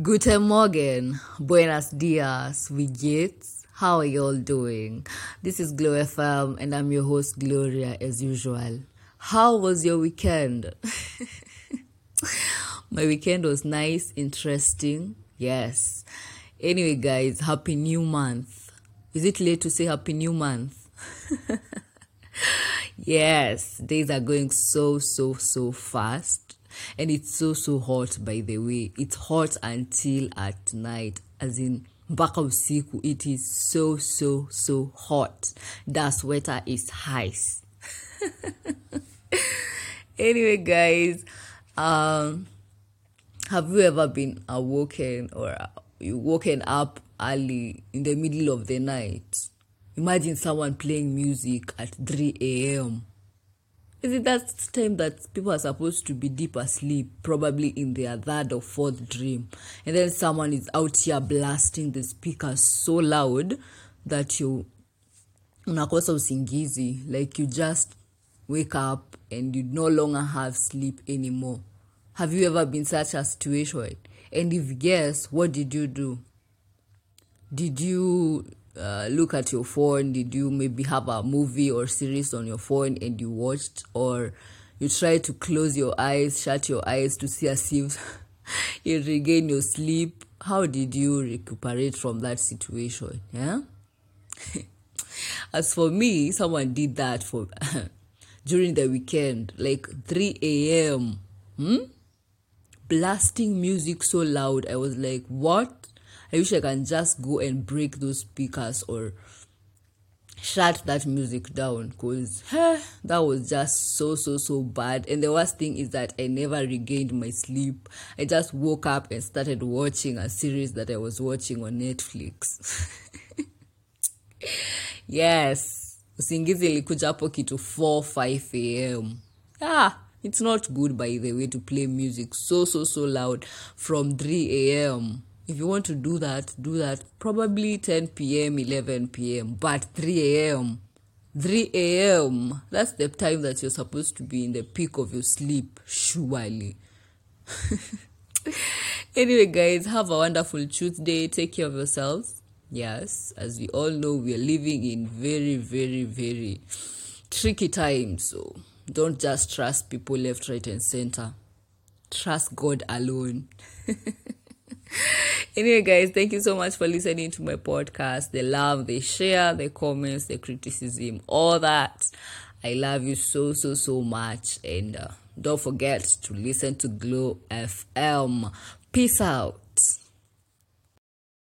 Guten Morgen, buenos dias, wie? How are you all doing? This is Glow FM and I'm your host Gloria as usual. How was your weekend? My weekend was nice, interesting. Yes. Anyway, guys, happy new month. Is it late to say happy new month? yes, days are going so, so, so fast and it's so so hot by the way. It's hot until at night as in mpaka usiku. It is so so so hot. The sweater is ice anyway guys um have you ever been awoken or you woken up early in the middle of the night? Imagine someone playing music at 3 a.m is it that time that people are supposed to be deep asleep, probably in their third or fourth dream, and then someone is out here blasting the speakers so loud that you unakosa usingizi, like you just wake up and you no longer have sleep anymore. Have you ever been such a situation? And if yes, what did you do? Did you uh, look at your phone? Did you maybe have a movie or series on your phone and you watched, or you tried to close your eyes, shut your eyes to see as if you regain your sleep? How did you recuperate from that situation? Yeah. As for me, someone did that for during the weekend, like 3 a.m. Hmm? Blasting music so loud. I was like, what? I wish I can just go and break those speakers or shut that music down because that was just so so so bad. And the worst thing is that i never regained my sleep. I just woke up and started watching a series that i was watching on netflix. Yes. Usingizi ilikuja hapo kitu 4 5 am ah it's not good by the way to play music so so so loud from 3 am if you want to do that do that. Probably 10 p.m 11 p.m but 3 a.m 3 a.m that's the time that you're supposed to be in the peak of your sleep surely. Anyway guys have a wonderful tuesday. Take care of yourselves. Yes as we all know we are living in very very very tricky times so don't just trust people left right and center. Trust god alone anyway, guys, thank you so much for listening to my podcast. The love, the share, the comments, the criticism, all that. I love you so, so, so much. And uh, don't forget to listen to Glow FM. Peace out.